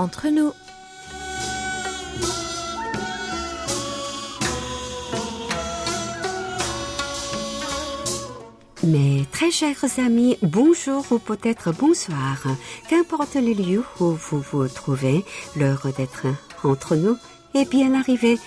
entre nous. Mes très chers amis, bonjour ou peut-être bonsoir. Qu'importe les lieux où vous vous trouvez, l'heure d'être entre nous est bien arrivée.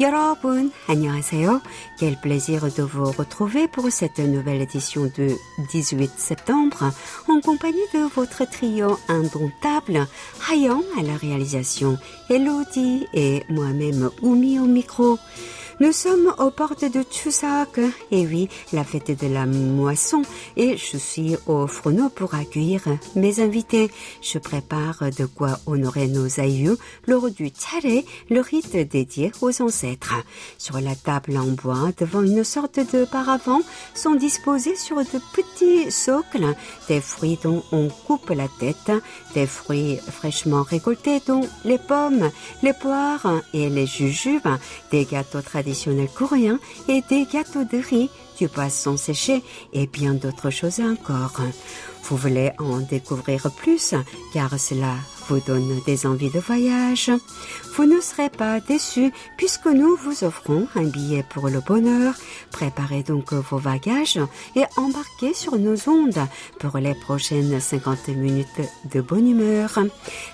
여러분, 안녕하세요. Quel plaisir de vous retrouver pour cette nouvelle édition de 18 septembre en compagnie de votre trio indomptable, Hayan à la réalisation, Elodie et moi-même Oumi au micro. Nous sommes aux portes de Chuseok, et oui, la fête de la moisson, et je suis au fourneau pour accueillir mes invités. Je prépare de quoi honorer nos aïeux lors du tare, le rite dédié aux ancêtres. Sur la table en bois, devant une sorte de paravent, sont disposés sur de petits socles des fruits dont on coupe la tête, des fruits fraîchement récoltés dont les pommes, les poires et les jujubes, des gâteaux traditionnels coréens et des gâteaux de riz, du poisson séché et bien d'autres choses encore. Vous voulez en découvrir plus car cela vous donne des envies de voyage. Vous ne serez pas déçus puisque nous vous offrons un billet pour le bonheur. Préparez donc vos bagages et embarquez sur nos ondes pour les prochaines 50 minutes de bonne humeur.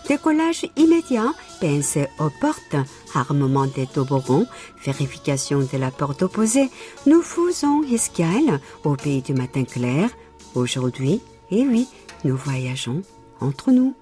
Décollage immédiat, pensez aux portes, armement des toboggans, vérification de la porte opposée. Nous faisons escale au pays du matin clair. Aujourd'hui, et oui, nous voyageons entre nous.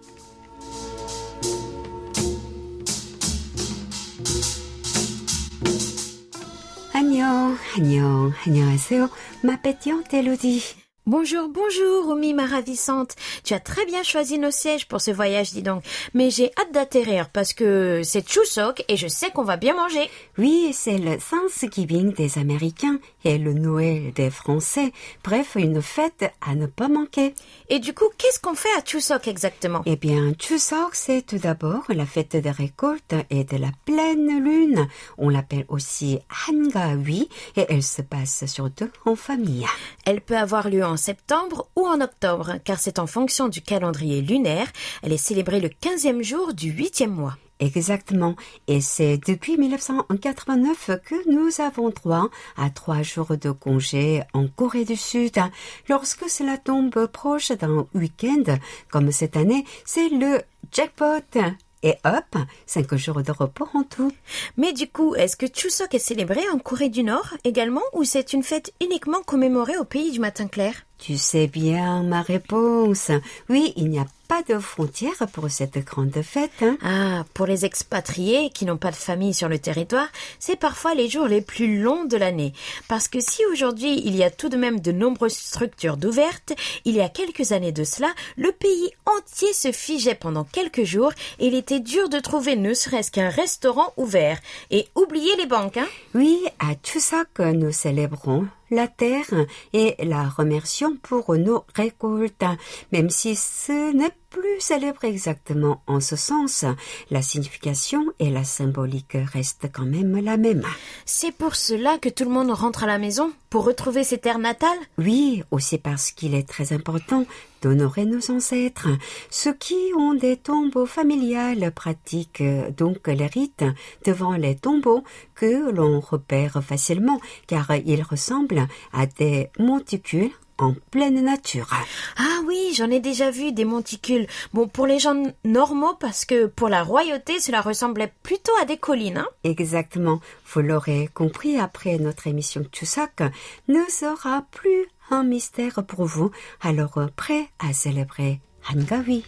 안녕, 안녕, 안녕하세요. 마페티언 델로디. Bonjour, bonjour, Oumi, ma ravissante. Tu as très bien choisi nos sièges pour ce voyage, dis donc. Mais j'ai hâte d'atterrir parce que c'est Chuseok et je sais qu'on va bien manger. Oui, c'est le Thanksgiving des Américains et le Noël des Français. Bref, une fête à ne pas manquer. Et du coup, qu'est-ce qu'on fait à Chuseok exactement? Eh bien, Chuseok, c'est tout d'abord la fête des récoltes et de la pleine lune. On l'appelle aussi Hangawi et elle se passe surtout en famille. Elle peut avoir lieu en septembre ou en octobre, car c'est en fonction du calendrier lunaire. Elle est célébrée le 15e jour du 8e mois. Exactement. Et c'est depuis 1989 que nous avons droit à trois jours de congé en Corée du Sud. Lorsque cela tombe proche d'un week-end, comme cette année, c'est le jackpot. Et hop, cinq jours de repos en tout. Mais du coup, est-ce que Chuseok est célébré en Corée du Nord également ou c'est une fête uniquement commémorée au pays du matin clair? Tu sais bien ma réponse. Oui, il n'y a pas de frontières pour cette grande fête. Hein. Ah, pour les expatriés qui n'ont pas de famille sur le territoire, c'est parfois les jours les plus longs de l'année. Parce que si aujourd'hui il y a tout de même de nombreuses structures d'ouvertes, il y a quelques années de cela, le pays entier se figeait pendant quelques jours et il était dur de trouver ne serait-ce qu'un restaurant ouvert. Et oubliez les banques, hein Oui, à Chuseok, nous célébrons la terre et la remercions pour nos récoltes, même si ce n'est plus célèbre exactement en ce sens. La signification et la symbolique restent quand même la même. C'est pour cela que tout le monde rentre à la maison Pour retrouver ses terres natales? Oui, aussi parce qu'il est très important d'honorer nos ancêtres. Ceux qui ont des tombeaux familiales pratiquent donc les rites devant les tombeaux que l'on repère facilement car ils ressemblent à des monticules en pleine nature. Ah oui, j'en ai déjà vu des monticules. Bon, pour les gens normaux, parce que pour la royauté, cela ressemblait plutôt à des collines. Hein Exactement. Vous l'aurez compris, après notre émission Chuseok ne sera plus un mystère pour vous, alors prêt à célébrer Hangawi.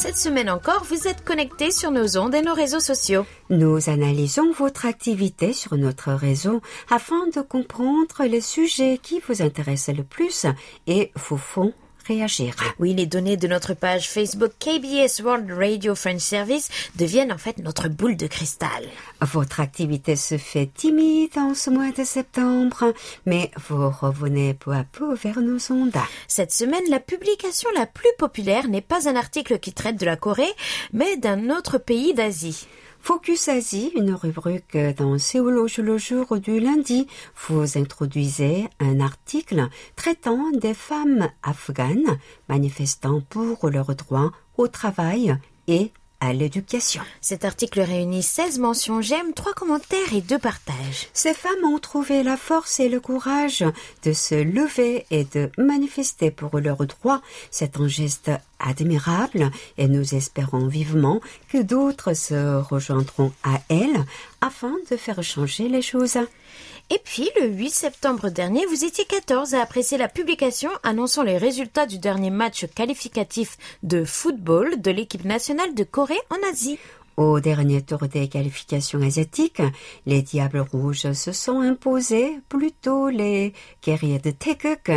Cette semaine encore, vous êtes connectés sur nos ondes et nos réseaux sociaux. Nous analysons votre activité sur notre réseau afin de comprendre les sujets qui vous intéressent le plus et vous font réagir. Oui, les données de notre page Facebook KBS World Radio French Service deviennent en fait notre boule de cristal. Votre activité se fait timide en ce mois de septembre, mais vous revenez peu à peu vers nos ondes. Cette semaine, la publication la plus populaire n'est pas un article qui traite de la Corée, mais d'un autre pays d'Asie. Focus Asie, une rubrique dans Séoul le jour du lundi, vous introduisez un article traitant des femmes afghanes manifestant pour leurs droits au travail et à l'éducation. Cet article réunit 16 mentions j'aime, 3 commentaires et 2 partages. Ces femmes ont trouvé la force et le courage de se lever et de manifester pour leurs droits. C'est un geste admirable et nous espérons vivement que d'autres se rejoindront à elles afin de faire changer les choses. Et puis, le 8 septembre dernier, vous étiez 14 à apprécier la publication annonçant les résultats du dernier match qualificatif de football de l'équipe nationale de Corée en Asie. Au dernier tour des qualifications asiatiques, les Diables Rouges se sont imposés, plutôt les guerriers de Taeguk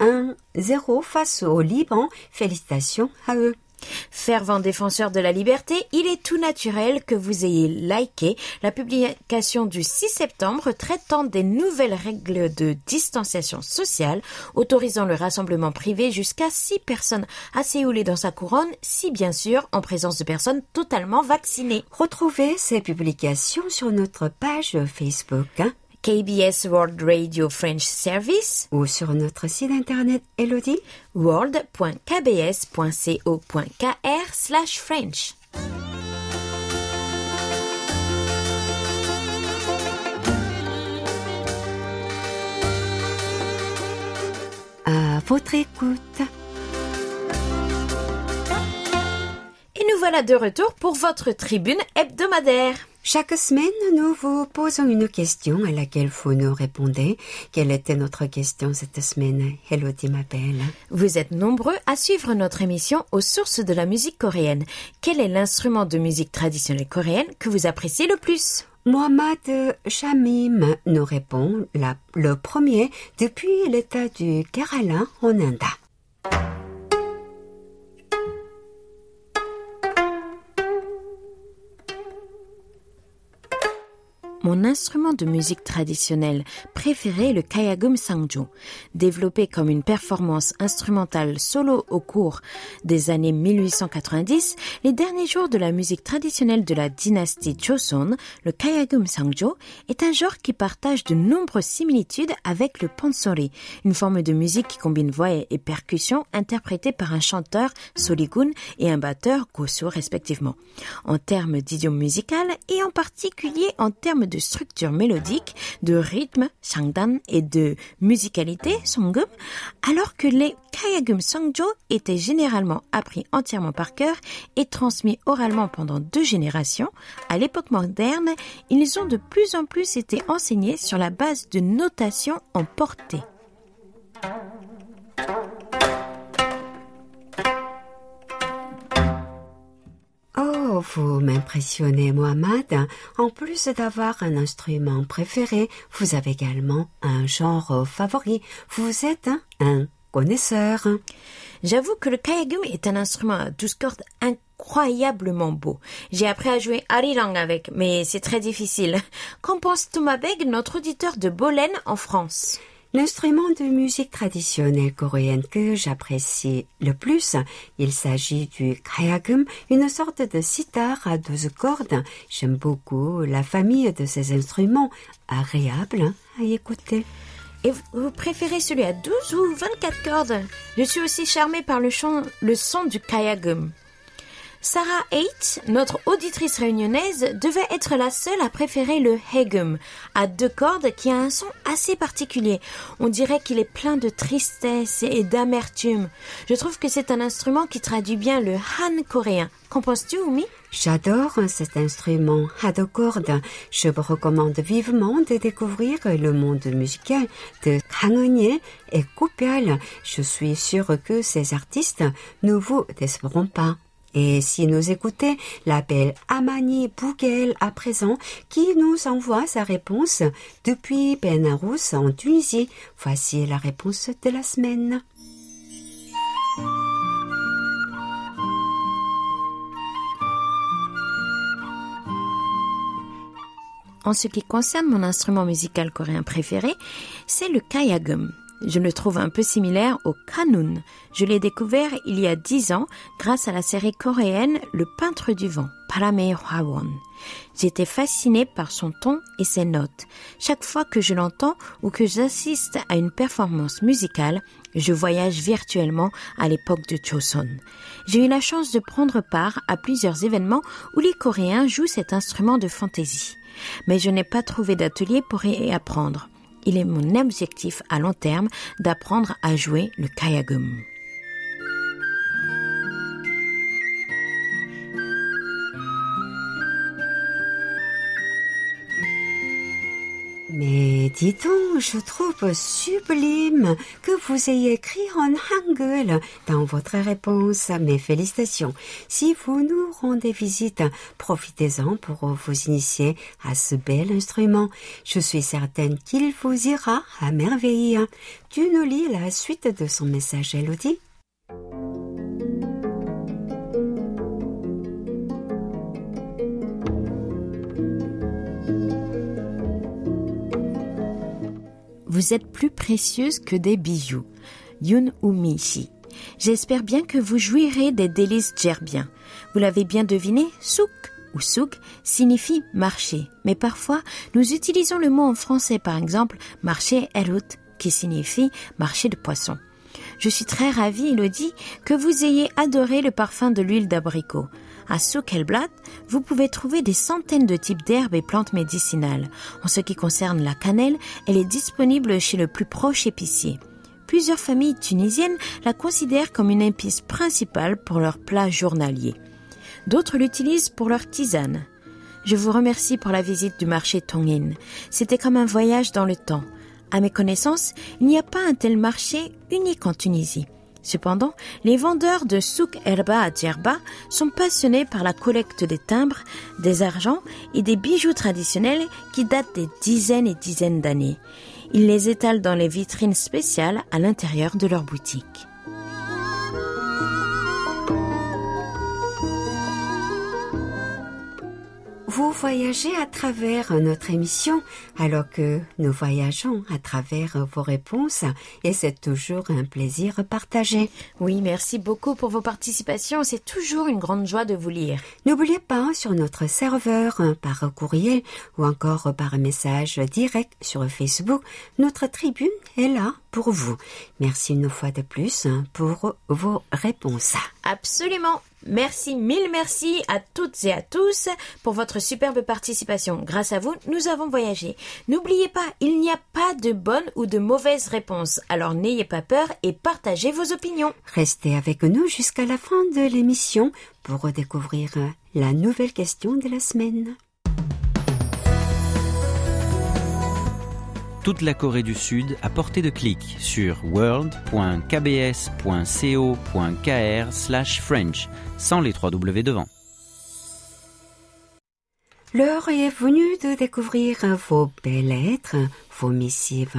1-0 face au Liban. Félicitations à eux. Fervent défenseur de la liberté, il est tout naturel que vous ayez liké la publication du 6 septembre traitant des nouvelles règles de distanciation sociale autorisant le rassemblement privé jusqu'à 6 personnes à Séoul dans sa couronne, si bien sûr en présence de personnes totalement vaccinées. Retrouvez ces publications sur notre page Facebook. Hein. KBS World Radio French Service ou sur notre site internet Elodie? world.kbs.co.kr slash French. À votre écoute. Et nous voilà de retour pour votre tribune hebdomadaire. Chaque semaine, nous vous posons une question à laquelle vous nous répondez. Quelle était notre question cette semaine Elodie m'appelle. Vous êtes nombreux à suivre notre émission aux sources de la musique coréenne. Quel est l'instrument de musique traditionnelle coréenne que vous appréciez le plus? Mohammad Shamim nous répond le premier depuis l'état du Kerala en Inde. Mon instrument de musique traditionnel préféré le kayagum sangjo. Développé comme une performance instrumentale solo au cours des années 1890, les derniers jours de la musique traditionnelle de la dynastie Joseon, le kayagum sangjo est un genre qui partage de nombreuses similitudes avec le pansori, une forme de musique qui combine voix et percussions interprétée par un chanteur soligun et un batteur gosu respectivement. En termes d'idiome musical et en particulier en termes de structure mélodique, de rythme, sangdan et de musicalité, songgum, alors que les kayagum sangjo étaient généralement appris entièrement par cœur et transmis oralement pendant deux générations, à l'époque moderne, ils ont de plus en plus été enseignés sur la base de notation en portée. Vous m'impressionnez, Mohamed. En plus d'avoir un instrument préféré, vous avez également un genre favori. Vous êtes un, connaisseur. J'avoue que le kayagum est un instrument à douze cordes incroyablement beau. J'ai appris à jouer arirang avec, mais c'est très difficile. Qu'en pense Thomas Beg, notre auditeur de Bolène en France? L'instrument de musique traditionnelle coréenne que j'apprécie le plus, il s'agit du kayagum, une sorte de sitar à douze cordes. J'aime beaucoup la famille de ces instruments, agréable à écouter. Et vous préférez celui à 12 ou 24 cordes? Je suis aussi charmée par le, le son du kayagum. Sarah Haight, notre auditrice réunionnaise, devait être la seule à préférer le hegum, à deux cordes qui a un son assez particulier. On dirait qu'il est plein de tristesse et d'amertume. Je trouve que c'est un instrument qui traduit bien le han coréen. Qu'en penses-tu, Oumi? J'adore cet instrument à deux cordes. Je vous recommande vivement de découvrir le monde musical de Kang et Coupial. Je suis sûre que ces artistes ne vous décevront pas. Et si nous écoutez l'appel Amani Bougel à présent, qui nous envoie sa réponse depuis Benarous en Tunisie, voici la réponse de la semaine. En ce qui concerne mon instrument musical coréen préféré, c'est le kayagum. Je le trouve un peu similaire au kanun. Je l'ai découvert il y a dix ans grâce à la série coréenne Le peintre du vent, Parame Hwawon. J'étais fascinée par son ton et ses notes. Chaque fois que je l'entends ou que j'assiste à une performance musicale, je voyage virtuellement à l'époque de Choson. J'ai eu la chance de prendre part à plusieurs événements où les Coréens jouent cet instrument de fantaisie. Mais je n'ai pas trouvé d'atelier pour y apprendre il est mon objectif à long terme d'apprendre à jouer le kayagum. Mais dis donc, je trouve sublime que vous ayez écrit en hangul dans votre réponse. Mes félicitations. Si vous nous rendez visite, profitez-en pour vous initier à ce bel instrument. Je suis certaine qu'il vous ira à merveille. Tu nous lis la suite de son message, Elodie? Vous êtes plus précieuse que des bijoux. Yun Umishi. J'espère bien que vous jouirez des délices djerbiens. Vous l'avez bien deviné, souk ou souk signifie marché. Mais parfois, nous utilisons le mot en français, par exemple, marché erut, qui signifie marché de poisson. Je suis très ravie, Elodie, que vous ayez adoré le parfum de l'huile d'abricot. À Soukelblatt, vous pouvez trouver des centaines de types d'herbes et plantes médicinales. En ce qui concerne la cannelle, elle est disponible chez le plus proche épicier. Plusieurs familles tunisiennes la considèrent comme une épice principale pour leurs plats journaliers. D'autres l'utilisent pour leur tisane. Je vous remercie pour la visite du marché Tongin. C'était comme un voyage dans le temps. À mes connaissances, il n'y a pas un tel marché unique en Tunisie. Cependant, les vendeurs de souk herba à Djerba sont passionnés par la collecte des timbres, des argents et des bijoux traditionnels qui datent des dizaines et dizaines d'années. Ils les étalent dans les vitrines spéciales à l'intérieur de leur boutique. Vous voyagez à travers notre émission alors que nous voyageons à travers vos réponses et c'est toujours un plaisir partagé. Oui, merci beaucoup pour vos participations. C'est toujours une grande joie de vous lire. N'oubliez pas sur notre serveur par courrier ou encore par message direct sur Facebook, notre tribune est là pour vous. Merci une fois de plus pour vos réponses. Absolument. Merci, mille merci à toutes et à tous pour votre superbe participation. Grâce à vous, nous avons voyagé. N'oubliez pas, il n'y a pas de bonne ou de mauvaise réponse. Alors n'ayez pas peur et partagez vos opinions. Restez avec nous jusqu'à la fin de l'émission pour découvrir la nouvelle question de la semaine. Toute la Corée du Sud à portée de clic sur world.kbs.co.kr/french sans les trois W devant. L'heure est venue de découvrir vos belles lettres, vos missives,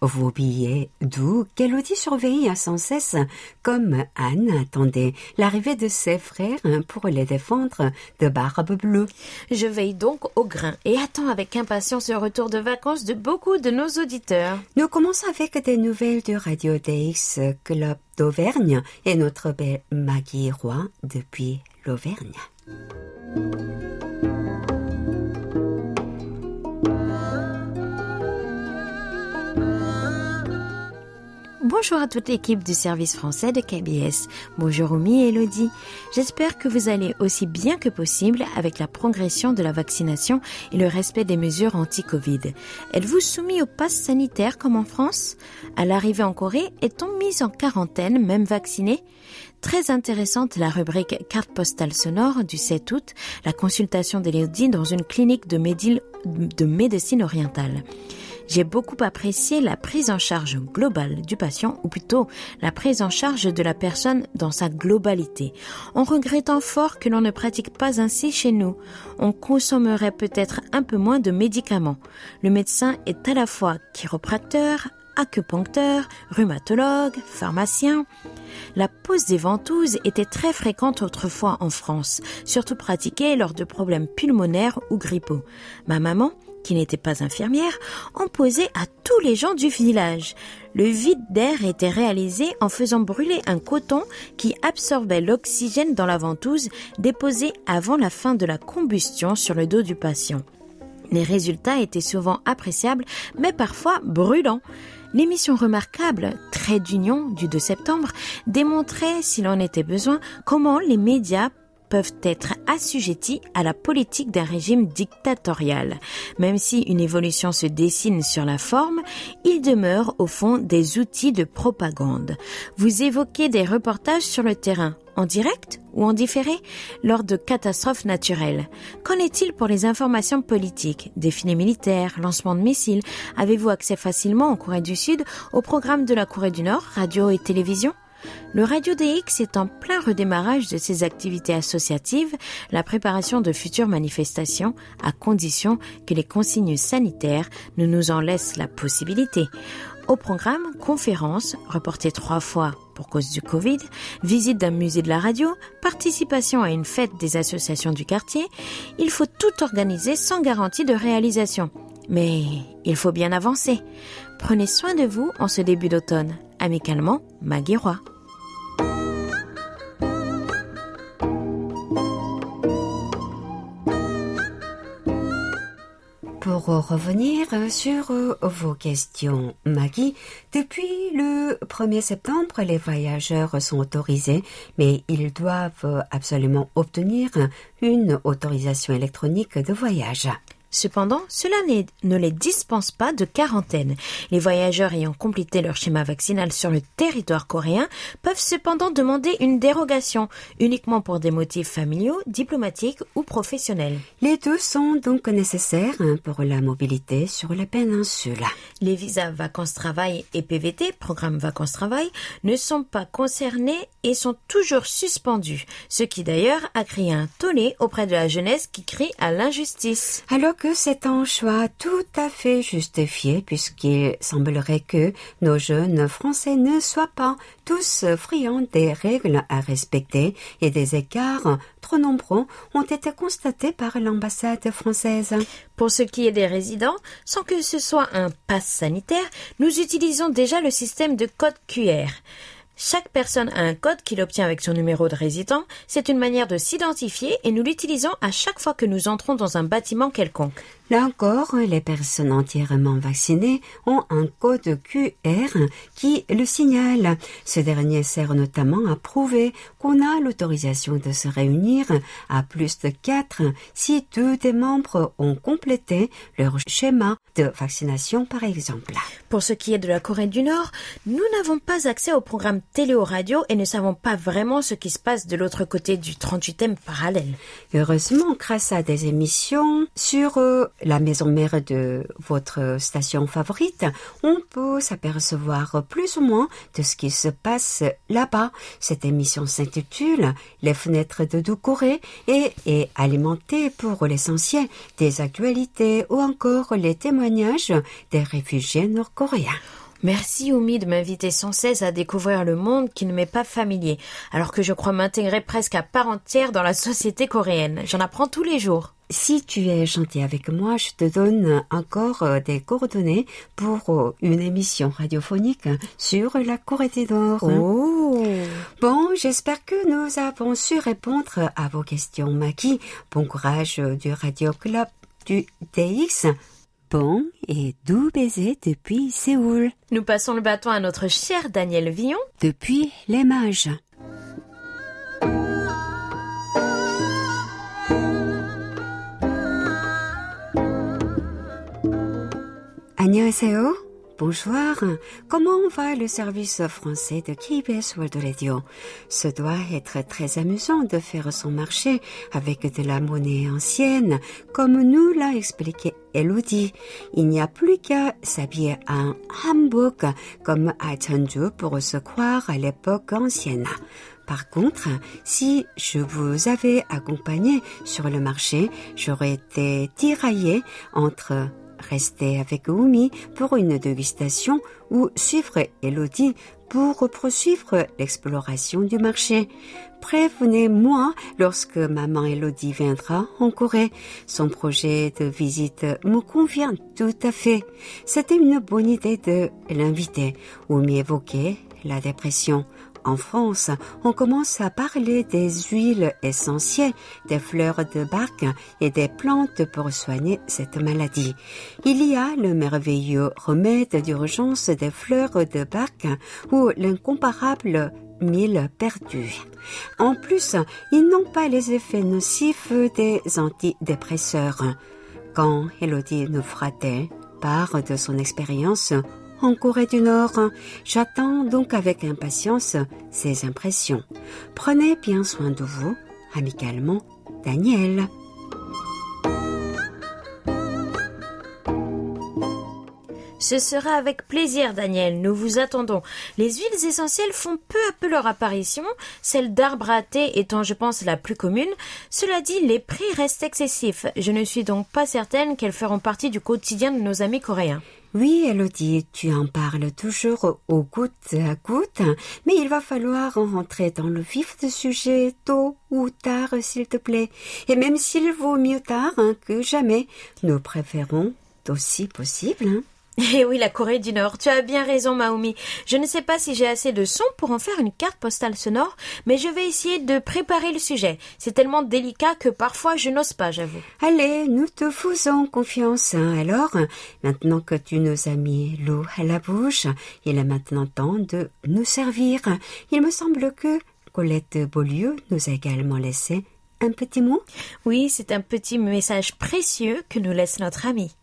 vos billets doux qu'Elodie surveille sans cesse, comme Anne attendait l'arrivée de ses frères pour les défendre de Barbe Bleue. Je veille donc au grain et attends avec impatience le retour de vacances de beaucoup de nos auditeurs. Nous commençons avec des nouvelles du Radio Days Club d'Auvergne et notre belle Maggie Roy depuis l'Auvergne. Bonjour à toute l'équipe du service français de KBS. Bonjour Oumi et Elodie. J'espère que vous allez aussi bien que possible avec la progression de la vaccination et le respect des mesures anti-Covid. Êtes-vous soumis au pass sanitaire comme en France? À l'arrivée en Corée, est-on mis en quarantaine, même vacciné? Très intéressante la rubrique carte postale sonore du 7 août, la consultation d'Elodie dans une clinique de médecine orientale. J'ai beaucoup apprécié la prise en charge globale du patient, ou plutôt la prise en charge de la personne dans sa globalité, en regrettant fort que l'on ne pratique pas ainsi chez nous. On consommerait peut-être un peu moins de médicaments. Le médecin est à la fois chiropracteur, acupuncteur, rhumatologue, pharmacien. La pose des ventouses était très fréquente autrefois en France, surtout pratiquée lors de problèmes pulmonaires ou grippaux. Ma maman qui n'était pas infirmière, en posait à tous les gens du village. Le vide d'air était réalisé en faisant brûler un coton qui absorbait l'oxygène dans la ventouse déposée avant la fin de la combustion sur le dos du patient. Les résultats étaient souvent appréciables, mais parfois brûlants. L'émission remarquable Trait d'union du 2 septembre démontrait, s'il en était besoin, comment les médias peuvent être assujettis à la politique d'un régime dictatorial. Même si une évolution se dessine sur la forme, il demeure au fond des outils de propagande. Vous évoquez des reportages sur le terrain, en direct ou en différé, lors de catastrophes naturelles. Qu'en est-il pour les informations politiques, défilés militaires, lancements de missiles? Avez-vous accès facilement en Corée du Sud au programme de la Corée du Nord, radio et télévision? Le Radio DX est en plein redémarrage de ses activités associatives, la préparation de futures manifestations, à condition que les consignes sanitaires ne nous en laissent la possibilité. Au programme, conférences, reportées trois fois pour cause du Covid, visite d'un musée de la radio, participation à une fête des associations du quartier, il faut tout organiser sans garantie de réalisation. Mais il faut bien avancer. Prenez soin de vous en ce début d'automne. Amicalement, Maggie Roy. Pour revenir sur vos questions, Maggie, depuis le 1er septembre, les voyageurs sont autorisés, mais ils doivent absolument obtenir une autorisation électronique de voyage. Cependant, cela ne les dispense pas de quarantaine. Les voyageurs ayant complété leur schéma vaccinal sur le territoire coréen peuvent cependant demander une dérogation, uniquement pour des motifs familiaux, diplomatiques ou professionnels. Les deux sont donc nécessaires pour la mobilité sur la péninsule. Les visas vacances-travail et PVT, programme vacances-travail, ne sont pas concernés et sont toujours suspendus, ce qui d'ailleurs a créé un tollé auprès de la jeunesse qui crie à l'injustice. Alors que c'est un choix tout à fait justifié puisqu'il semblerait que nos jeunes Français ne soient pas tous friands des règles à respecter et des écarts trop nombreux ont été constatés par l'ambassade française. Pour ce qui est des résidents, sans que ce soit un pass sanitaire, nous utilisons déjà le système de code QR. Chaque personne a un code qu'il obtient avec son numéro de résident. C'est une manière de s'identifier et nous l'utilisons à chaque fois que nous entrons dans un bâtiment quelconque. Là encore, les personnes entièrement vaccinées ont un code QR qui le signale. Ce dernier sert notamment à prouver qu'on a l'autorisation de se réunir à plus de quatre si deux des membres ont complété leur schéma de vaccination par exemple. Pour ce qui est de la Corée du Nord, nous n'avons pas accès au programme télé ou radio et ne savons pas vraiment ce qui se passe de l'autre côté du 38e parallèle. Heureusement, grâce à des émissions sur euh, la maison mère de votre station favorite, on peut s'apercevoir plus ou moins de ce qui se passe là-bas. Cette émission s'intitule Les fenêtres de Doucouré et est alimentée pour l'essentiel des actualités ou encore les témoignages des réfugiés nord-coréens. Merci Oumi de m'inviter sans cesse à découvrir le monde qui ne m'est pas familier, alors que je crois m'intégrer presque à part entière dans la société coréenne. J'en apprends tous les jours. Si tu es gentil avec moi, je te donne encore euh, des coordonnées pour euh, une émission radiophonique sur la Corée du Nord. Oh. Bon, j'espère que nous avons su répondre à vos questions, Maki. Bon courage du Radio Club du DX. Bon et doux baiser depuis Séoul. Nous passons le bâton à notre cher Daniel Villon. Depuis les mages. 안녕하세요. Bonjour. Comment va le service français de KBS World Radio? Ce doit être très amusant de faire son marché avec de la monnaie ancienne, comme nous l'a expliqué Elodie. Il n'y a plus qu'à s'habiller en hanbok comme à Cheonju pour se croire à l'époque ancienne. Par contre, si je vous avais accompagné sur le marché, j'aurais été tiraillé entre rester avec Oumi pour une dégustation ou suivre Elodie pour poursuivre l'exploration du marché. Prévenez-moi lorsque maman Elodie viendra en Corée. Son projet de visite me convient tout à fait. C'était une bonne idée de l'inviter ou m'y évoquer la dépression. En France, on commence à parler des huiles essentielles, des fleurs de bac et des plantes pour soigner cette maladie. Il y a le merveilleux remède d'urgence des fleurs de bac ou l'incomparable mille perdu. En plus, ils n'ont pas les effets nocifs des antidépresseurs. Quand Elodie nous fera-t-elle part de son expérience en Corée du Nord. J'attends donc avec impatience ces impressions. Prenez bien soin de vous. Amicalement, Daniel. Ce sera avec plaisir, Daniel. Nous vous attendons. Les huiles essentielles font peu à peu leur apparition, celle d'arbre à thé étant, je pense, la plus commune. Cela dit, les prix restent excessifs. Je ne suis donc pas certaine qu'elles feront partie du quotidien de nos amis coréens. Oui, Elodie, tu en parles toujours au goutte à goutte, mais il va falloir rentrer dans le vif du sujet tôt ou tard, s'il te plaît. Et même s'il vaut mieux tard hein, que jamais, nous préférons aussi possible. Hein. Eh oui, la Corée du Nord. Tu as bien raison, Maomi. Je ne sais pas si j'ai assez de son pour en faire une carte postale sonore, mais je vais essayer de préparer le sujet. C'est tellement délicat que parfois je n'ose pas, j'avoue. Allez, nous te faisons confiance. Hein. Alors, maintenant que tu nous as mis l'eau à la bouche, il est maintenant temps de nous servir. Il me semble que Colette Beaulieu nous a également laissé un petit mot. Oui, c'est un petit message précieux que nous laisse notre ami.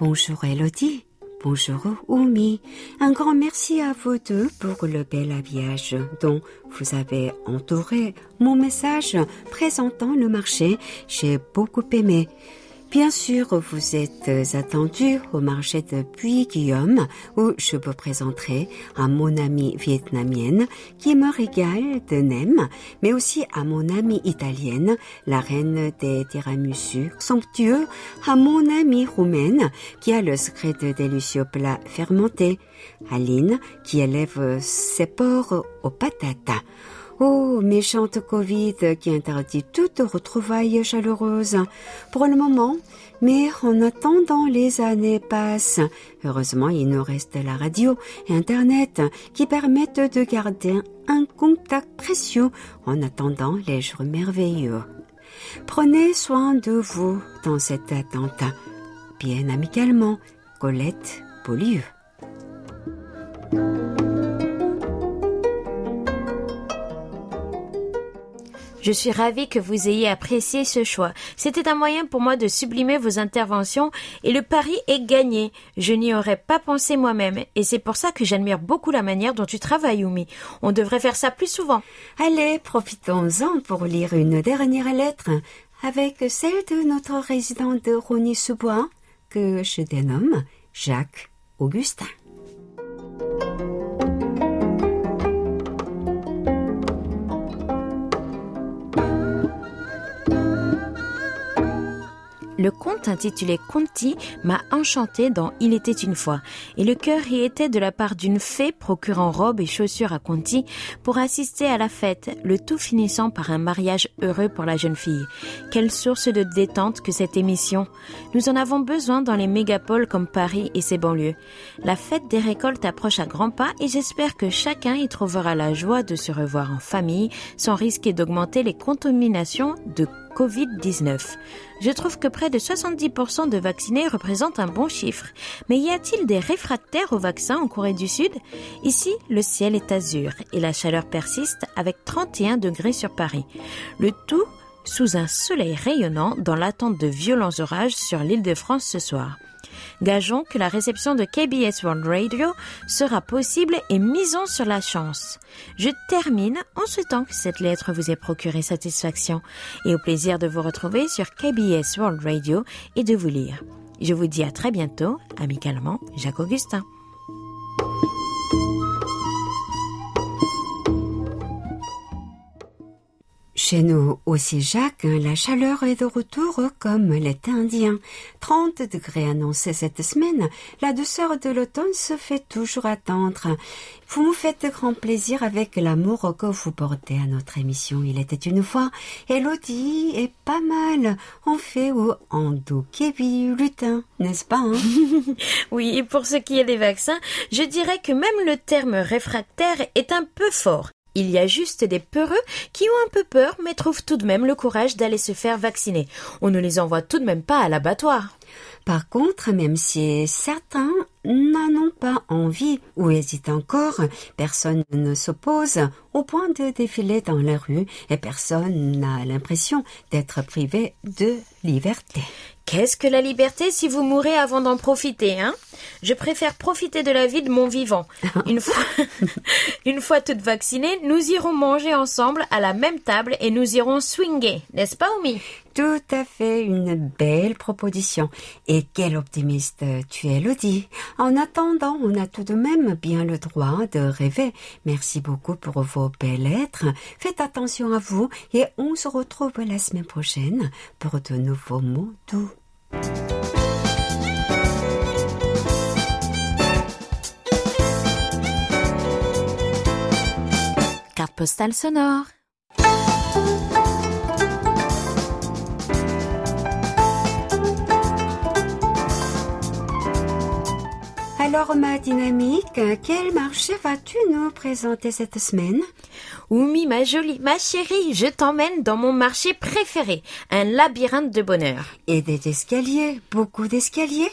Bonjour Elodie. Bonjour Oumi. Un grand merci à vous deux pour le bel habillage dont vous avez entouré mon message présentant le marché. J'ai beaucoup aimé. Bien sûr, vous êtes attendu au marché de Puy-Guillaume où je vous présenterai à mon amie vietnamienne qui me régale de nem, mais aussi à mon amie italienne, la reine des tiramisu somptueux, à mon amie roumaine qui a le secret de délicieux plats fermentés, Aline qui élève ses porcs aux patates. Oh, méchante Covid qui interdit toute retrouvaille chaleureuse. Pour le moment, mais en attendant les années passent. Heureusement, il nous reste la radio et Internet qui permettent de garder un contact précieux en attendant les jours merveilleux. Prenez soin de vous dans cette attente. Bien amicalement, Colette Polieu. Je suis ravie que vous ayez apprécié ce choix. C'était un moyen pour moi de sublimer vos interventions et le pari est gagné. Je n'y aurais pas pensé moi-même et c'est pour ça que j'admire beaucoup la manière dont tu travailles, Oumi. On devrait faire ça plus souvent. Allez, profitons-en pour lire une dernière lettre avec celle de notre résident de Rony-sous-Bois que je dénomme Jacques Augustin. Le conte intitulé Conti m'a enchanté dans Il était une fois, et le cœur y était de la part d'une fée procurant robes et chaussures à Conti pour assister à la fête, le tout finissant par un mariage heureux pour la jeune fille. Quelle source de détente que cette émission. Nous en avons besoin dans les mégapoles comme Paris et ses banlieues. La fête des récoltes approche à grands pas et j'espère que chacun y trouvera la joie de se revoir en famille sans risquer d'augmenter les contaminations de Covid-19. Je trouve que près de 70% de vaccinés représentent un bon chiffre. Mais y a-t-il des réfractaires au vaccin en Corée du Sud? Ici, le ciel est azur et la chaleur persiste avec 31 degrés sur Paris. Le tout sous un soleil rayonnant dans l'attente de violents orages sur l'île de France ce soir. Gageons que la réception de KBS World Radio sera possible et misons sur la chance. Je termine en souhaitant que cette lettre vous ait procuré satisfaction et au plaisir de vous retrouver sur KBS World Radio et de vous lire. Je vous dis à très bientôt, amicalement, Jacques Augustin. Chez nous aussi, Jacques, la chaleur est de retour comme l'été indien. 30 degrés annoncés cette semaine. La douceur de l'automne se fait toujours attendre. Vous nous faites grand plaisir avec l'amour que vous portez à notre émission. Il était une fois. Elodie est pas mal. On fait ou en Kévi lutin, n'est-ce pas? Hein? oui, et pour ce qui est des vaccins, je dirais que même le terme réfractaire est un peu fort. Il y a juste des peureux qui ont un peu peur mais trouvent tout de même le courage d'aller se faire vacciner. On ne les envoie tout de même pas à l'abattoir. Par contre, même si certains n'en ont pas envie ou hésitent encore, personne ne s'oppose au point de défiler dans la rue et personne n'a l'impression d'être privé de liberté. Qu'est-ce que la liberté si vous mourrez avant d'en profiter, hein? Je préfère profiter de la vie de mon vivant. Une fois, une fois toutes vaccinées, nous irons manger ensemble à la même table et nous irons swinguer, n'est-ce pas, Omi Tout à fait, une belle proposition. Et quel optimiste tu es, Lodi. En attendant, on a tout de même bien le droit de rêver. Merci beaucoup pour vos belles lettres. Faites attention à vous et on se retrouve la semaine prochaine pour de nouveaux mots doux. Carte postale sonore. Alors, ma dynamique, quel marché vas-tu nous présenter cette semaine? Oumi, ma jolie, ma chérie, je t'emmène dans mon marché préféré, un labyrinthe de bonheur. Et des escaliers, beaucoup d'escaliers,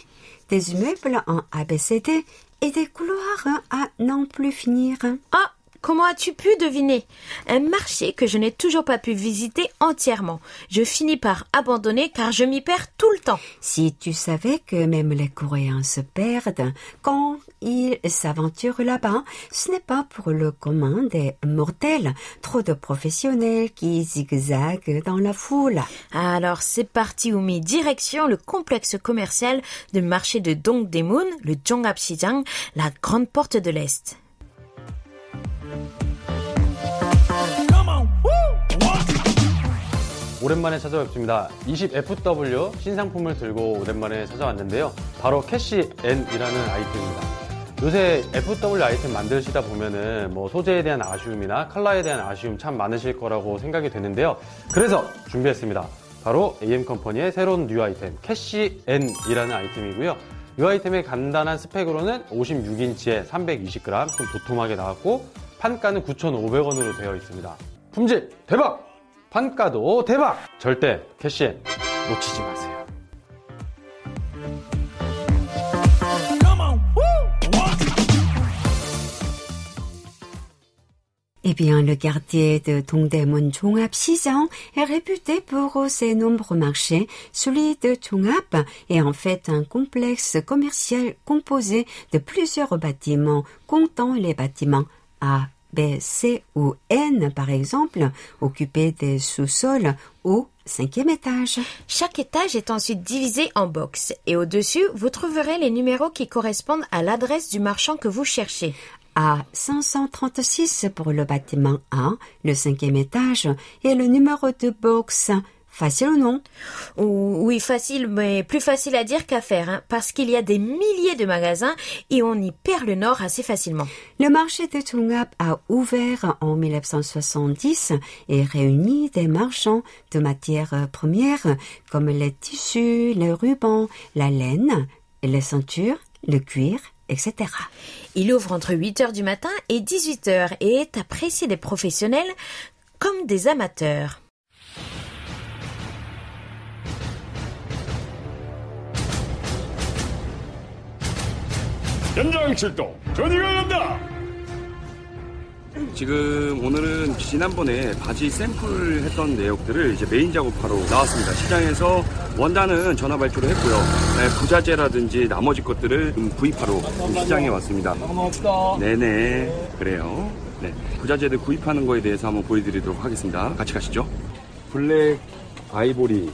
des immeubles en ABCD et des couloirs à n'en plus finir. Ah, Comment as-tu pu deviner? Un marché que je n'ai toujours pas pu visiter entièrement. Je finis par abandonner car je m'y perds tout le temps. Si tu savais que même les Coréens se perdent quand ils s'aventurent là-bas, ce n'est pas pour le commun des mortels. Trop de professionnels qui zigzaguent dans la foule. Alors c'est parti Oumi, direction le complexe commercial du marché de Dongdaemun, le Jonggapsijang, la grande porte de l'Est. 오랜만에 찾아뵙습니다. 20FW 신상품을 들고 오랜만에 찾아왔는데요. 바로 캐시 N이라는 아이템입니다. 요새 FW 아이템 만드시다 보면은 뭐 소재에 대한 아쉬움이나 컬러에 대한 아쉬움 참 많으실 거라고 생각이 되는데요. 그래서 준비했습니다. 바로 AM 컴퍼니의 새로운 뉴 아이템 캐시 N이라는 아이템이고요. 이 아이템의 간단한 스펙으로는 56인치에 320g 좀 도톰하게 나왔고 판가는 9,500원으로 되어 있습니다. 품질 대박! 판가도 대박! 절대 캐시엔 놓치지 마세요. Eh bien, le quartier de Dongdaemun Chongap Sijang est réputé pour ses nombreux marchés. Celui de Chongap est en fait un complexe commercial composé de plusieurs bâtiments, comptant les bâtiments a, B, C ou N, par exemple, occupés des sous-sols au cinquième étage. Chaque étage est ensuite divisé en box et au-dessus, vous trouverez les numéros qui correspondent à l'adresse du marchand que vous cherchez. À 536 pour le bâtiment A, le cinquième étage, et le numéro de box Facile ou non Oui, facile, mais plus facile à dire qu'à faire, hein, parce qu'il y a des milliers de magasins et on y perd le nord assez facilement. Le marché de Tungap a ouvert en 1970 et réunit des marchands de matières premières comme les tissus, les rubans, la laine, les ceintures, le cuir, etc. Il ouvre entre 8 heures du matin et 18 heures et est apprécié des professionnels comme des amateurs. 연장 출동 전이가 간다 지금 오늘은 지난번에 바지 샘플 했던 내역들을 이제 메인 작업하러 나왔습니다. 시장에서 원단은 전화 발주를 했고요. 네, 부자재라든지 나머지 것들을 좀 구입하러 시장에 왔습니다. 네네 그래요. 네, 부자재들 구입하는 거에 대해서 한번 보여드리도록 하겠습니다. 같이 가시죠. 블랙 아이보리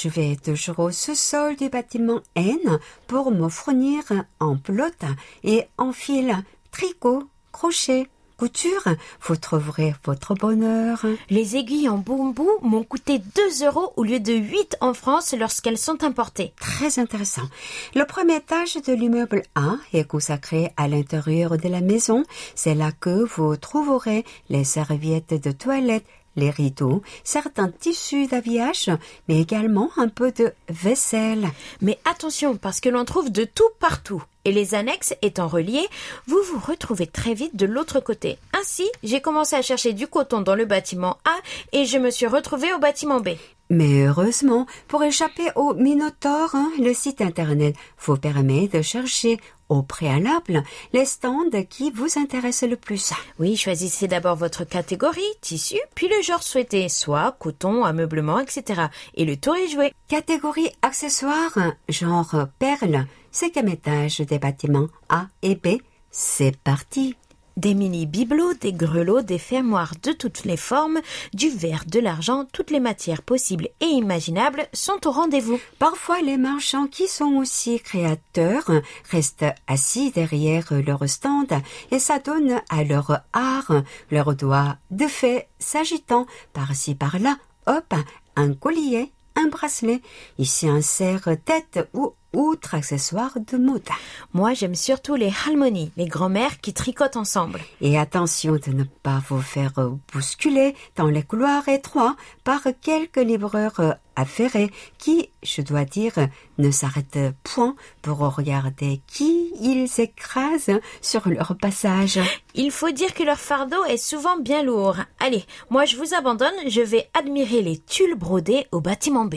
Je vais toujours au sous-sol du bâtiment N pour me fournir en pelote et en fil, tricot, crochet, couture. Vous trouverez votre bonheur. Les aiguilles en bambou m'ont coûté 2 euros au lieu de 8 en France lorsqu'elles sont importées. Très intéressant. Le premier étage de l'immeuble A est consacré à l'intérieur de la maison. C'est là que vous trouverez les serviettes de toilette, les rideaux, certains tissus d'habillage, mais également un peu de vaisselle. Mais attention, parce que l'on trouve de tout partout. Et les annexes étant reliées, vous vous retrouvez très vite de l'autre côté. Ainsi, j'ai commencé à chercher du coton dans le bâtiment A et je me suis retrouvée au bâtiment B. Mais heureusement, pour échapper au Minotaure, hein, le site internet vous permet de chercher au préalable les stands qui vous intéressent le plus. Oui, choisissez d'abord votre catégorie, tissu, puis le genre souhaité, soit coton, ameublement, etc. Et le tour est joué. Catégorie accessoires, genre perles, cinquième étage des bâtiments A et B. C'est parti. Des mini bibelots, des grelots, des fermoirs de toutes les formes, du verre, de l'argent, toutes les matières possibles et imaginables sont au rendez-vous. Parfois, les marchands qui sont aussi créateurs restent assis derrière leur stand et ça donne à leur art leurs doigts de fait s'agitant par-ci par-là. Hop, un collier, un bracelet, ici un serre-tête ou autre accessoire de mode. Moi, j'aime surtout les harmonies, les grand-mères qui tricotent ensemble. Et attention de ne pas vous faire bousculer dans les couloirs étroits par quelques livreurs affairés qui, je dois dire, ne s'arrêtent point pour regarder qui ils écrasent sur leur passage. Il faut dire que leur fardeau est souvent bien lourd. Allez, moi je vous abandonne, je vais admirer les tulles brodés au bâtiment B.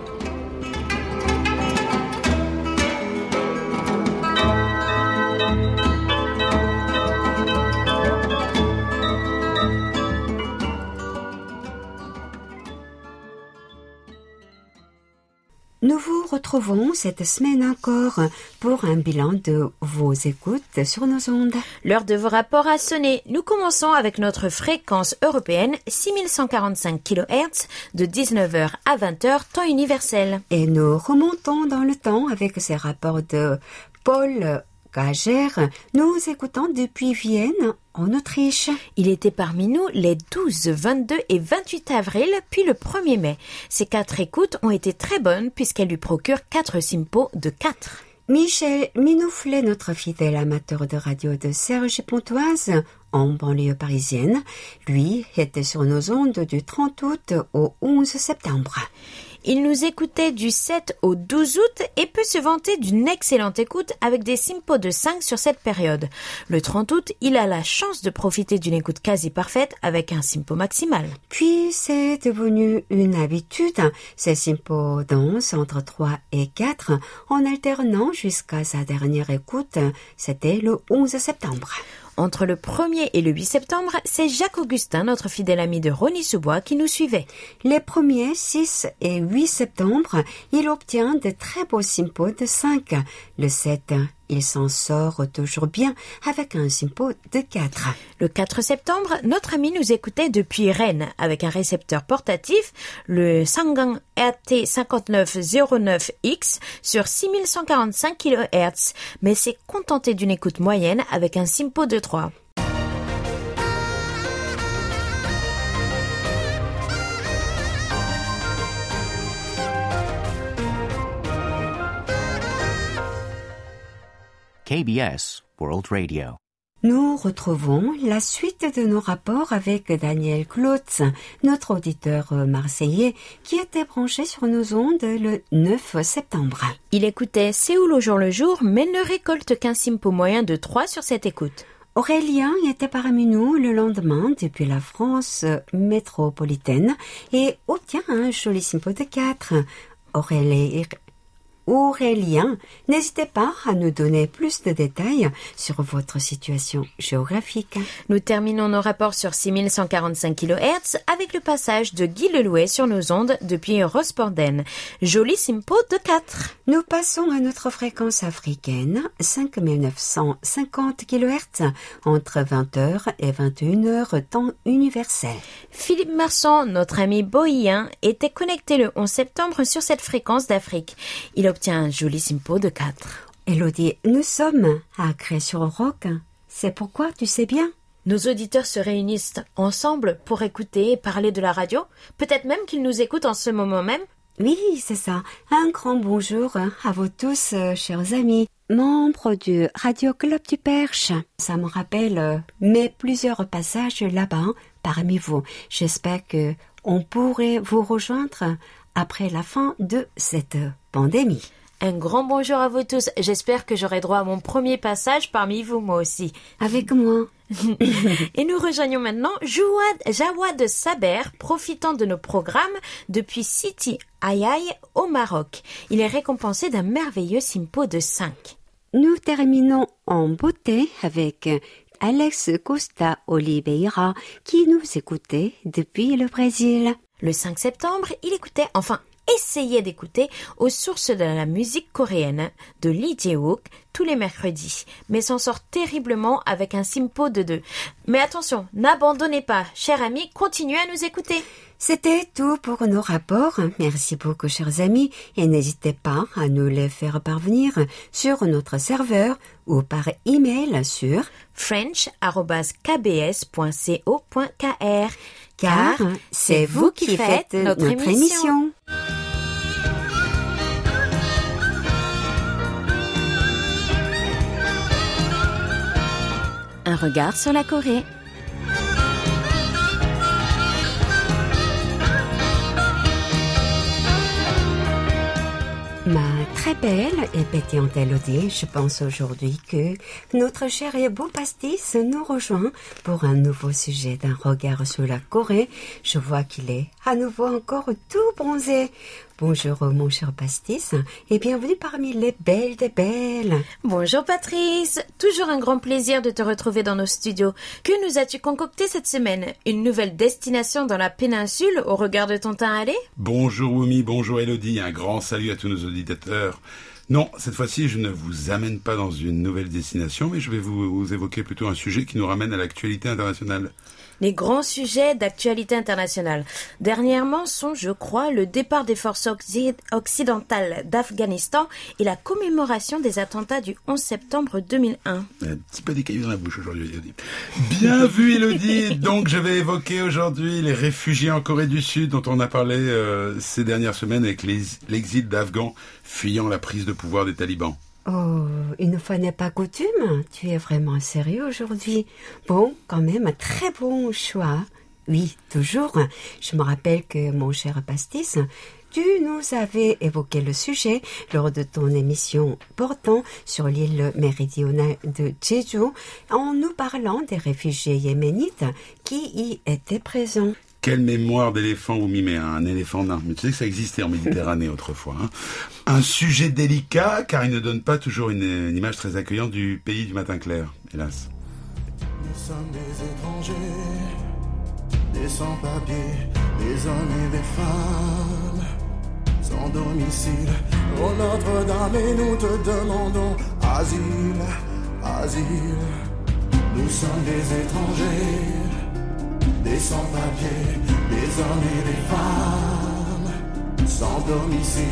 retrouvons cette semaine encore pour un bilan de vos écoutes sur nos ondes. L'heure de vos rapports a sonné. Nous commençons avec notre fréquence européenne 6145 kHz de 19h à 20h temps universel. Et nous remontons dans le temps avec ces rapports de Paul Nous écoutons depuis Vienne en Autriche. Il était parmi nous les 12, 22 et 28 avril, puis le 1er mai. Ces quatre écoutes ont été très bonnes puisqu'elles lui procurent quatre simpos de 4. Michel Minouflet, notre fidèle amateur de radio de Serge Pontoise, en banlieue parisienne, lui était sur nos ondes du 30 août au 11 septembre. Il nous écoutait du 7 au 12 août et peut se vanter d'une excellente écoute avec des simpos de 5 sur cette période. Le 30 août, il a la chance de profiter d'une écoute quasi parfaite avec un simpo maximal. Puis c'est devenu une habitude. Ces simpos dansent entre 3 et 4 en alternant jusqu'à sa dernière écoute. C'était le 11 septembre. Entre le 1er et le 8 septembre, c'est Jacques Augustin, notre fidèle ami de Rony-sous-Bois, qui nous suivait. Les premiers 6 et 8 septembre, il obtient de très beaux simpos de 5. Le 7, il s'en sort toujours bien avec un simpo de 4. Le 4 septembre, notre ami nous écoutait depuis Rennes avec un récepteur portatif, le Sangang RT5909X sur 6145 kHz, mais s'est contenté d'une écoute moyenne avec un simpo de 3. KBS World Radio. Nous retrouvons la suite de nos rapports avec Daniel Klotz, notre auditeur marseillais qui était branché sur nos ondes le 9 septembre. Il écoutait Séoul au jour le jour, mais ne récolte qu'un simpo moyen de 3 sur cette écoute. Aurélien était parmi nous le lendemain depuis la France métropolitaine et obtient un joli symbole de 4. Aurélien, Aurélien, n'hésitez pas à nous donner plus de détails sur votre situation géographique. Nous terminons nos rapports sur 6145 kHz avec le passage de Guy Lelouet sur nos ondes depuis Rosporden. Joli simpo de 4. Nous passons à notre fréquence africaine, 5950 kHz, entre 20h et 21h temps universel. Philippe Marsan, notre ami bohien, était connecté le 11 septembre sur cette fréquence d'Afrique. Il obtient un joli simpo de 4. Elodie, nous sommes à Cré-sur-Roc. C'est pourquoi tu sais bien? Nos auditeurs se réunissent ensemble pour écouter et parler de la radio. Peut-être même qu'ils nous écoutent en ce moment même. Oui, c'est ça. Un grand bonjour à vous tous, euh, chers amis, membres du Radio Club du Perche. Ça me rappelle euh, mes plusieurs passages là-bas parmi vous. J'espère que on pourrait vous rejoindre après la fin de cette pandémie. Un grand bonjour à vous tous. J'espère que j'aurai droit à mon premier passage parmi vous, moi aussi. Avec moi. Et nous rejoignons maintenant Jouad- Jawad Saber, profitant de nos programmes depuis City Ayaï au Maroc. Il est récompensé d'un merveilleux simpo de 5. Nous terminons en beauté avec Alex Costa Oliveira qui nous écoutait depuis le Brésil. Le 5 septembre, il écoutait, enfin essayait d'écouter aux sources de la musique coréenne de Lee Jae-wook tous les mercredis, mais s'en sort terriblement avec un simpo de 2. Mais attention, n'abandonnez pas, cher ami, continuez à nous écouter. C'était tout pour nos rapports. Merci beaucoup, chers amis, et n'hésitez pas à nous les faire parvenir sur notre serveur ou par email sur french.kbs.co.kr car c'est vous qui faites notre, émission. Un regard sur la Corée. Très belle et pétillante Elodie, je pense aujourd'hui que notre cher et beau pastis nous rejoint pour un nouveau sujet d'un regard sur la Corée. Je vois qu'il est à nouveau encore tout bronzé. Bonjour mon cher pastis et bienvenue parmi les belles des belles. Bonjour Patrice, toujours un grand plaisir de te retrouver dans nos studios. Que nous as-tu concocté cette semaine? Une nouvelle destination dans la péninsule au regard de ton teint allé? Bonjour Oumi, bonjour Elodie, un grand salut à tous nos auditeurs. Non, cette fois-ci, je ne vous amène pas dans une nouvelle destination, mais je vais vous, vous évoquer plutôt un sujet qui nous ramène à l'actualité internationale. Les grands sujets d'actualité internationale. Dernièrement sont, je crois, le départ des forces occidentales d'Afghanistan et la commémoration des attentats du 11 septembre 2001. Un petit peu des cailloux dans la bouche aujourd'hui, Elodie. Bien vu, Elodie. Donc, je vais évoquer aujourd'hui les réfugiés en Corée du Sud dont on a parlé euh, ces dernières semaines avec l'exil d'Afghans fuyant la prise de pouvoir des talibans. Oh, une fois n'est pas coutume, tu es vraiment sérieux aujourd'hui. Bon, quand même, un très bon choix. Oui, toujours. Je me rappelle que, mon cher Pastis, tu nous avais évoqué le sujet lors de ton émission portant sur l'île méridionale de Jeju en nous parlant des réfugiés yéménites qui y étaient présents. Quelle mémoire d'éléphant ou mimé, un éléphant nain. Mais tu sais que ça existait en Méditerranée autrefois. hein. Un sujet délicat car il ne donne pas toujours une, une image très accueillante du pays du matin clair, hélas. Nous sommes des étrangers, des sans-papiers, des hommes et des femmes, sans domicile. Ô Notre-Dame, et nous te demandons asile, asile. Nous sommes des étrangers, des sans-papiers, des hommes et des femmes, sans domicile.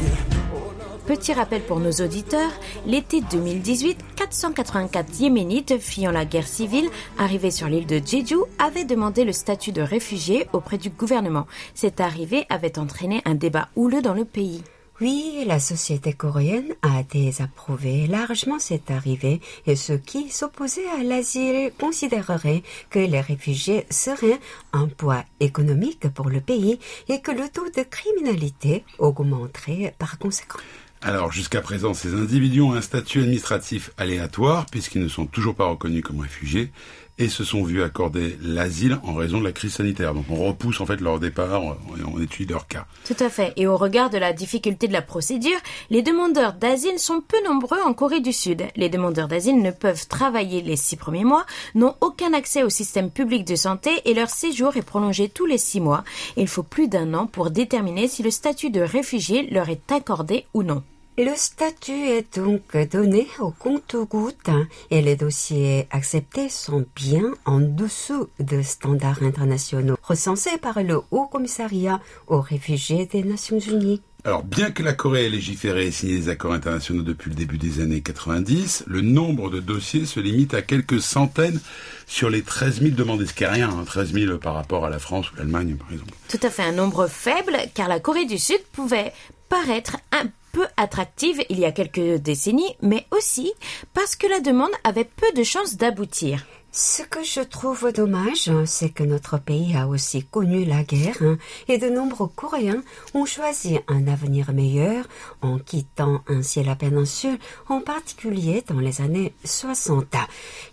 Petit rappel pour nos auditeurs, l'été 2018, 484 Yéménites fuyant la guerre civile arrivés sur l'île de Jeju avaient demandé le statut de réfugiés auprès du gouvernement. Cette arrivée avait entraîné un débat houleux dans le pays. Oui, la société coréenne a désapprouvé largement cette arrivée et ceux qui s'opposaient à l'asile considéreraient que les réfugiés seraient un poids économique pour le pays et que le taux de criminalité augmenterait par conséquent. Alors jusqu'à présent, ces individus ont un statut administratif aléatoire puisqu'ils ne sont toujours pas reconnus comme réfugiés et se sont vus accorder l'asile en raison de la crise sanitaire. Donc on repousse en fait leur départ et on étudie leur cas. Tout à fait. Et au regard de la difficulté de la procédure, les demandeurs d'asile sont peu nombreux en Corée du Sud. Les demandeurs d'asile ne peuvent travailler les six premiers mois, n'ont aucun accès au système public de santé et leur séjour est prolongé tous les six mois. Il faut plus d'un an pour déterminer si le statut de réfugié leur est accordé ou non. Le statut est donc donné au compte-gouttes et les dossiers acceptés sont bien en dessous de standards internationaux recensés par le Haut Commissariat aux réfugiés des Nations Unies. Alors, bien que la Corée ait légiféré et signé des accords internationaux depuis le début des années 90, le nombre de dossiers se limite à quelques centaines sur les 13 000 demandés, ce qui est rien, 13 hein, 000 par rapport à la France ou l'Allemagne, par exemple. Tout à fait, un nombre faible, car la Corée du Sud pouvait paraître un peu attractive il y a quelques décennies, mais aussi parce que la demande avait peu de chances d'aboutir. Ce que je trouve dommage, c'est que notre pays a aussi connu la guerre hein, et de nombreux Coréens ont choisi un avenir meilleur en quittant ainsi la péninsule, en particulier dans les années 60.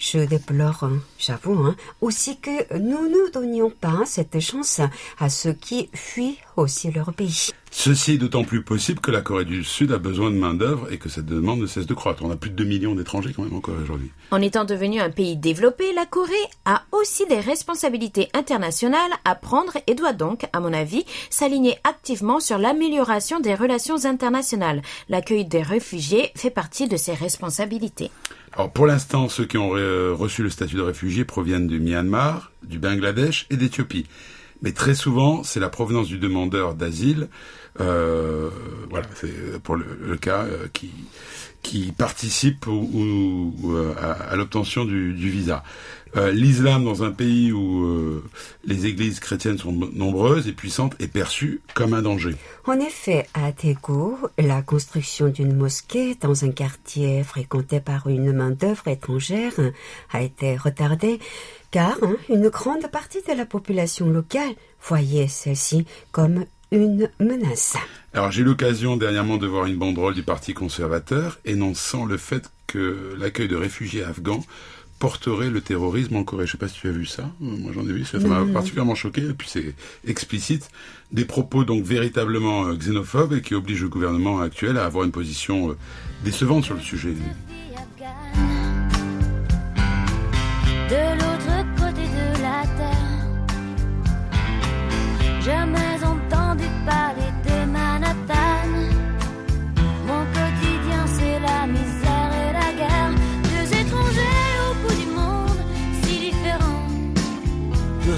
Je déplore, hein, j'avoue, hein, aussi que nous ne donnions pas cette chance à ceux qui fuient aussi leur pays. Ceci est d'autant plus possible que la Corée du Sud a besoin de main-d'œuvre et que cette demande ne cesse de croître. On a plus de 2 millions d'étrangers quand même encore aujourd'hui. En étant devenu un pays développé, la Corée a aussi des responsabilités internationales à prendre et doit donc, à mon avis, s'aligner activement sur l'amélioration des relations internationales. L'accueil des réfugiés fait partie de ses responsabilités. Alors pour l'instant, ceux qui ont reçu le statut de réfugié proviennent du Myanmar, du Bangladesh et d'Éthiopie mais très souvent, c'est la provenance du demandeur d'asile, euh, voilà, c'est pour le, cas euh, qui qui participe euh, à, l'obtention du, visa. L'islam dans un pays où les églises chrétiennes sont nombreuses et puissantes est perçu comme un danger. En effet, à Daegu, la construction d'une mosquée dans un quartier fréquenté par une main-d'œuvre étrangère a été retardée car hein, une grande partie de la population locale voyait celle-ci comme une menace. Alors j'ai eu l'occasion dernièrement de voir une banderole du Parti conservateur énonçant le fait que l'accueil de réfugiés afghans porterait le terrorisme en Corée. Je sais pas si tu as vu ça. Moi j'en ai vu, ça m'a particulièrement choqué. Et puis c'est explicite. Des propos donc véritablement euh, xénophobes et qui obligent le gouvernement actuel à avoir une position euh, décevante sur le sujet. De jamais entendu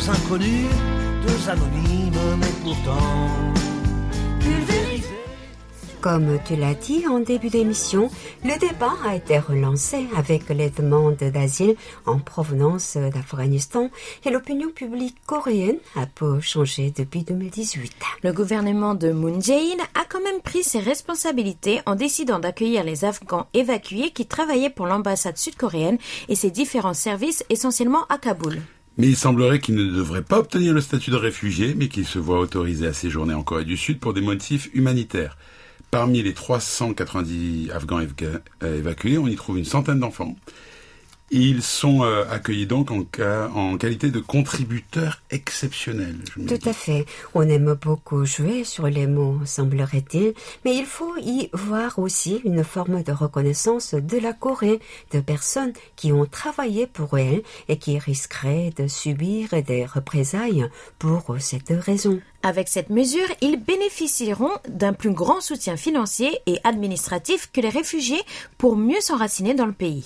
Deux inconnus, deux anonymes, mais pourtant pulvérisés. Comme tu l'as dit en début d'émission, le débat a été relancé avec les demandes d'asile en provenance d'Afghanistan et l'opinion publique coréenne a peu changé depuis 2018. Le gouvernement de Moon Jae-in a quand même pris ses responsabilités en décidant d'accueillir les Afghans évacués qui travaillaient pour l'ambassade sud-coréenne et ses différents services essentiellement à Kaboul. Mais il semblerait qu'ils ne devraient pas obtenir le statut de réfugié, mais qu'ils se voient autorisés à séjourner en Corée du Sud pour des motifs humanitaires. Parmi les 390 Afghans évacués, on y trouve une centaine d'enfants. Ils sont euh, accueillis donc en, en, qualité de contributeurs exceptionnels. Tout à fait. On aime beaucoup jouer sur les mots, semblerait-il, mais il faut y voir aussi une forme de reconnaissance de la Corée, de personnes qui ont travaillé pour elle et qui risqueraient de subir des représailles pour cette raison. Avec cette mesure, ils bénéficieront d'un plus grand soutien financier et administratif que les réfugiés pour mieux s'enraciner dans le pays.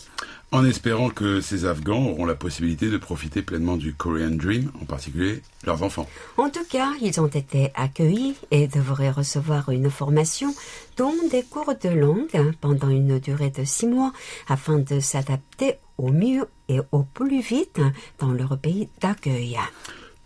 En espérant que ces Afghans auront la possibilité de profiter pleinement du Korean Dream, en particulier leurs enfants. En tout cas, ils ont été accueillis et devraient recevoir une formation, dont des cours de langue pendant une durée de six mois, afin de s'adapter au mieux et au plus vite dans leur pays d'accueil.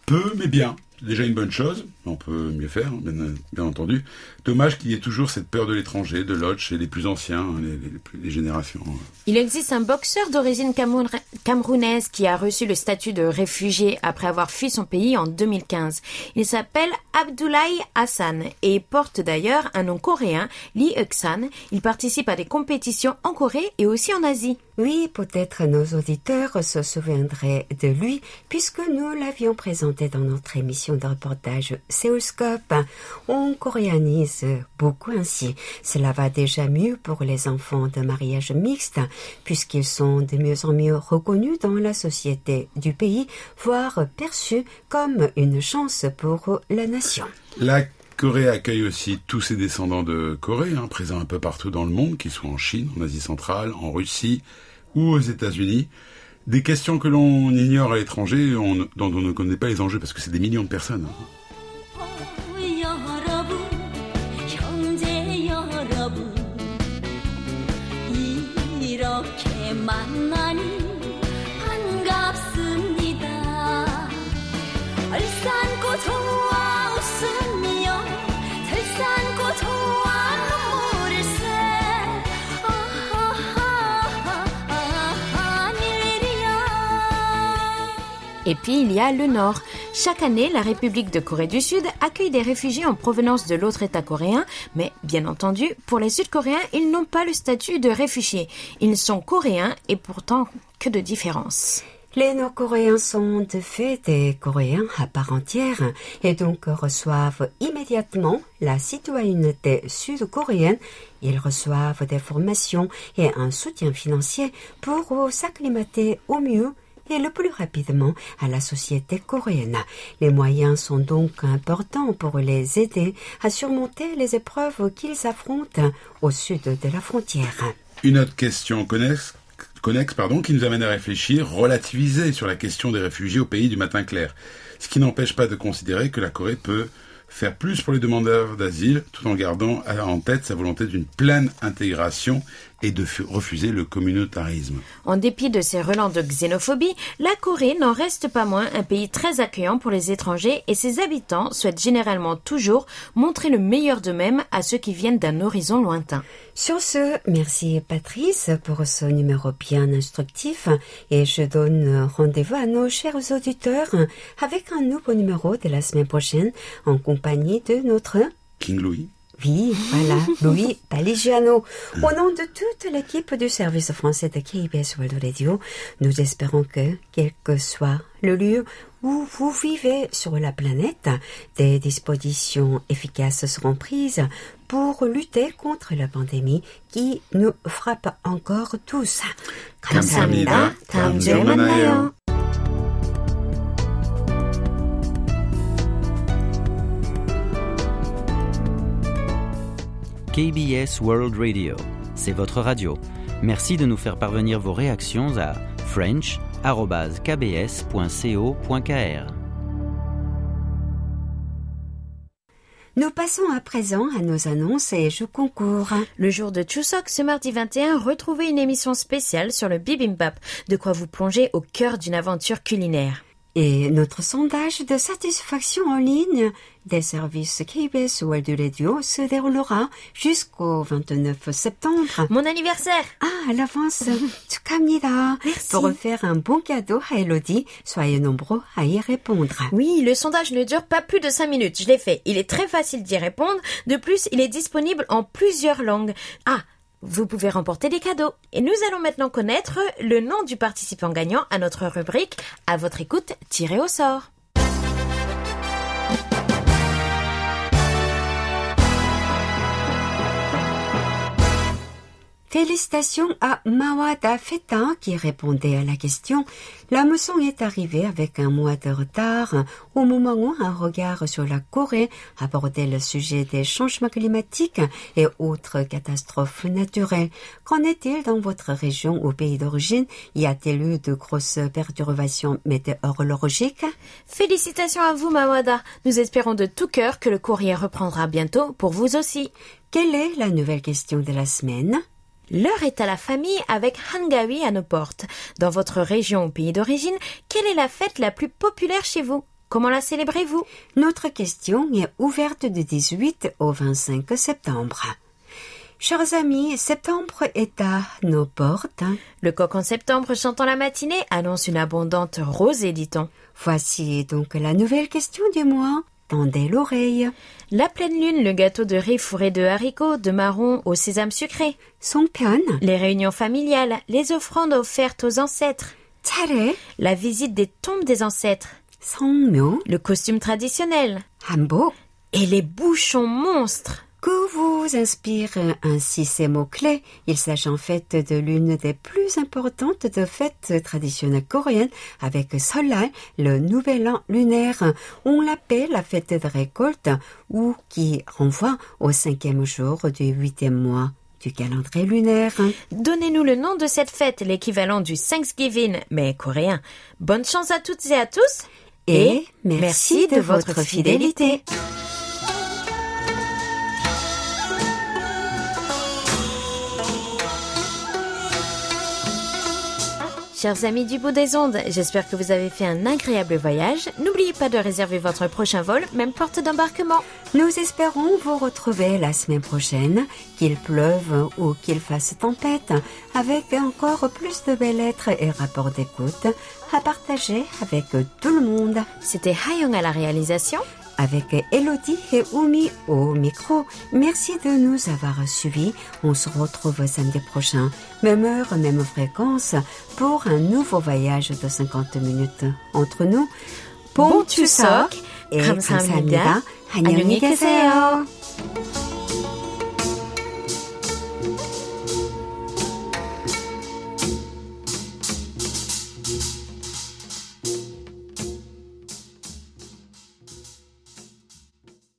Peu mais bien. Déjà une bonne chose, on peut mieux faire, bien, bien entendu. Dommage qu'il y ait toujours cette peur de l'étranger, de l'autre chez les plus anciens, hein, les, les- les plus- les générations. Il existe un boxeur d'origine cameroun- camerounaise qui a reçu le statut de réfugié après avoir fui son pays en 2015. Il s'appelle Abdoulaye Hassan et porte d'ailleurs un nom coréen, Lee Euk-san. Il participe à des compétitions en Corée et aussi en Asie. Oui, peut-être nos auditeurs se souviendraient de lui puisque nous l'avions présenté dans notre émission de reportage On coréanise beaucoup ainsi. Cela va déjà mieux pour les enfants de mariage mixte puisqu'ils sont de mieux en mieux reconnus dans la société du pays, voire perçus comme une chance pour la nation. La Corée accueille aussi tous ses descendants de Corée, hein, présents un peu partout dans le monde, qu'ils soient en Chine, en Asie centrale, en Russie ou aux États-Unis. Des questions que l'on ignore à l'étranger, on- dont on ne connaît pas les enjeux, parce que c'est des millions de personnes. Et puis il y a le Nord. Chaque année, la République de Corée du Sud accueille des réfugiés en provenance de l'autre État coréen, mais bien entendu, pour les Sud-Coréens, ils n'ont pas le statut de réfugiés. Ils sont coréens et pourtant que de différence. Les Nord-Coréens sont de fait des Coréens à part entière et donc reçoivent immédiatement la citoyenneté sud-coréenne. Ils reçoivent des formations et un soutien financier pour s'acclimater au mieux et le plus rapidement à la société coréenne. Les moyens sont donc importants pour les aider à surmonter les épreuves qu'ils affrontent au sud de la frontière. Une autre question connexe, pardon, qui nous amène à réfléchir, relativiser sur la question des réfugiés au pays du matin clair. Ce qui n'empêche pas de considérer que la Corée peut faire plus pour les demandeurs d'asile tout en gardant en tête sa volonté d'une pleine intégration et de fu- refuser le communautarisme. En dépit de ces relents de xénophobie, la Corée n'en reste pas moins un pays très accueillant pour les étrangers et ses habitants souhaitent généralement toujours montrer le meilleur d'eux-mêmes à ceux qui viennent d'un horizon lointain. Sur ce, merci Patrice pour ce numéro bien instructif et je donne rendez-vous à nos chers auditeurs avec un nouveau numéro de la semaine prochaine en compagnie de notre King Louis. oui, voilà, Louis Paligiano. Au nom de toute l'équipe du service français de KBS World Radio, nous espérons que, quel que soit le lieu où vous vivez sur la planète, des dispositions efficaces seront prises pour lutter contre la pandémie qui nous frappe encore tous. 감사합니다. 다음 주에 만나요. KBS World Radio, c'est votre radio. Merci de nous faire parvenir vos réactions à french.kbs.co.kr. Nous passons à présent à nos annonces et jeux concours. Le jour de Chuseok, ce mardi 21, retrouvez une émission spéciale sur le bibimbap, de quoi vous plonger au cœur d'une aventure culinaire Et notre sondage de satisfaction en ligne des services KBS World Radio se déroulera jusqu'au 29 septembre. Mon anniversaire Ah, à l'avance, 축하합니다. Merci. Pour faire un bon cadeau à Elodie, soyez nombreux à y répondre. Oui, le sondage ne dure pas plus de 5 minutes, je l'ai fait. Il est très facile d'y répondre. De plus, il est disponible en plusieurs langues. Ah, vous pouvez remporter des cadeaux. Et nous allons maintenant connaître le nom du participant gagnant à notre rubrique À votre écoute, tiré au sort. Félicitations à Mawada Feta qui répondait à la question. La mousson est arrivée avec un mois de retard au moment où un regard sur la Corée abordait le sujet des changements climatiques et autres catastrophes naturelles. Qu'en est-il dans votre région ou pays d'origine? Y a-t-il eu de grosses perturbations météorologiques? Félicitations à vous, Mawada. Nous espérons de tout cœur que le courrier reprendra bientôt pour vous aussi. Quelle est la nouvelle question de la semaine? L'heure est à la famille avec Hangawi à nos portes. Dans votre région ou pays d'origine, quelle est la fête la plus populaire chez vous? Comment la célébrez-vous? Notre question est ouverte du 18 au 25 septembre. Chers amis, septembre est à nos portes. Le coq en septembre chantant la matinée annonce une abondante rosée, dit-on. Voici donc la nouvelle question du mois Tendez l'oreille. La pleine lune, le gâteau de riz fourré de haricots, de marrons au sésame sucré. Son pion. Les réunions familiales, les offrandes offertes aux ancêtres. 차례. La visite des tombes des ancêtres. 성묘. Le costume traditionnel. 한복. Et les bouchons monstres. Que vous inspirent ainsi ces mots-clés Il s'agit en fait de l'une des plus importantes de fêtes traditionnelles coréennes avec Solal, le nouvel an lunaire. On l'appelle la fête de récolte ou qui renvoie au cinquième jour du huitième mois du calendrier lunaire. Donnez-nous le nom de cette fête, l'équivalent du Thanksgiving, mais coréen. Bonne chance à toutes et à tous. Et, merci, de, votre fidélité. Chers amis du bout des ondes, j'espère que vous avez fait un agréable voyage. N'oubliez pas de réserver votre prochain vol, même porte d'embarquement. Nous espérons vous retrouver la semaine prochaine, qu'il pleuve ou qu'il fasse tempête, avec encore plus de belles lettres et rapports d'écoute à partager avec tout le monde. C'était Hayong à la réalisation avec Elodie et Oumi au micro. Merci de nous avoir suivis. On se retrouve samedi prochain, même heure, même fréquence, pour un nouveau voyage de 50 minutes entre nous. Bon 추석 et 감사합니다. 안녕히 계세요.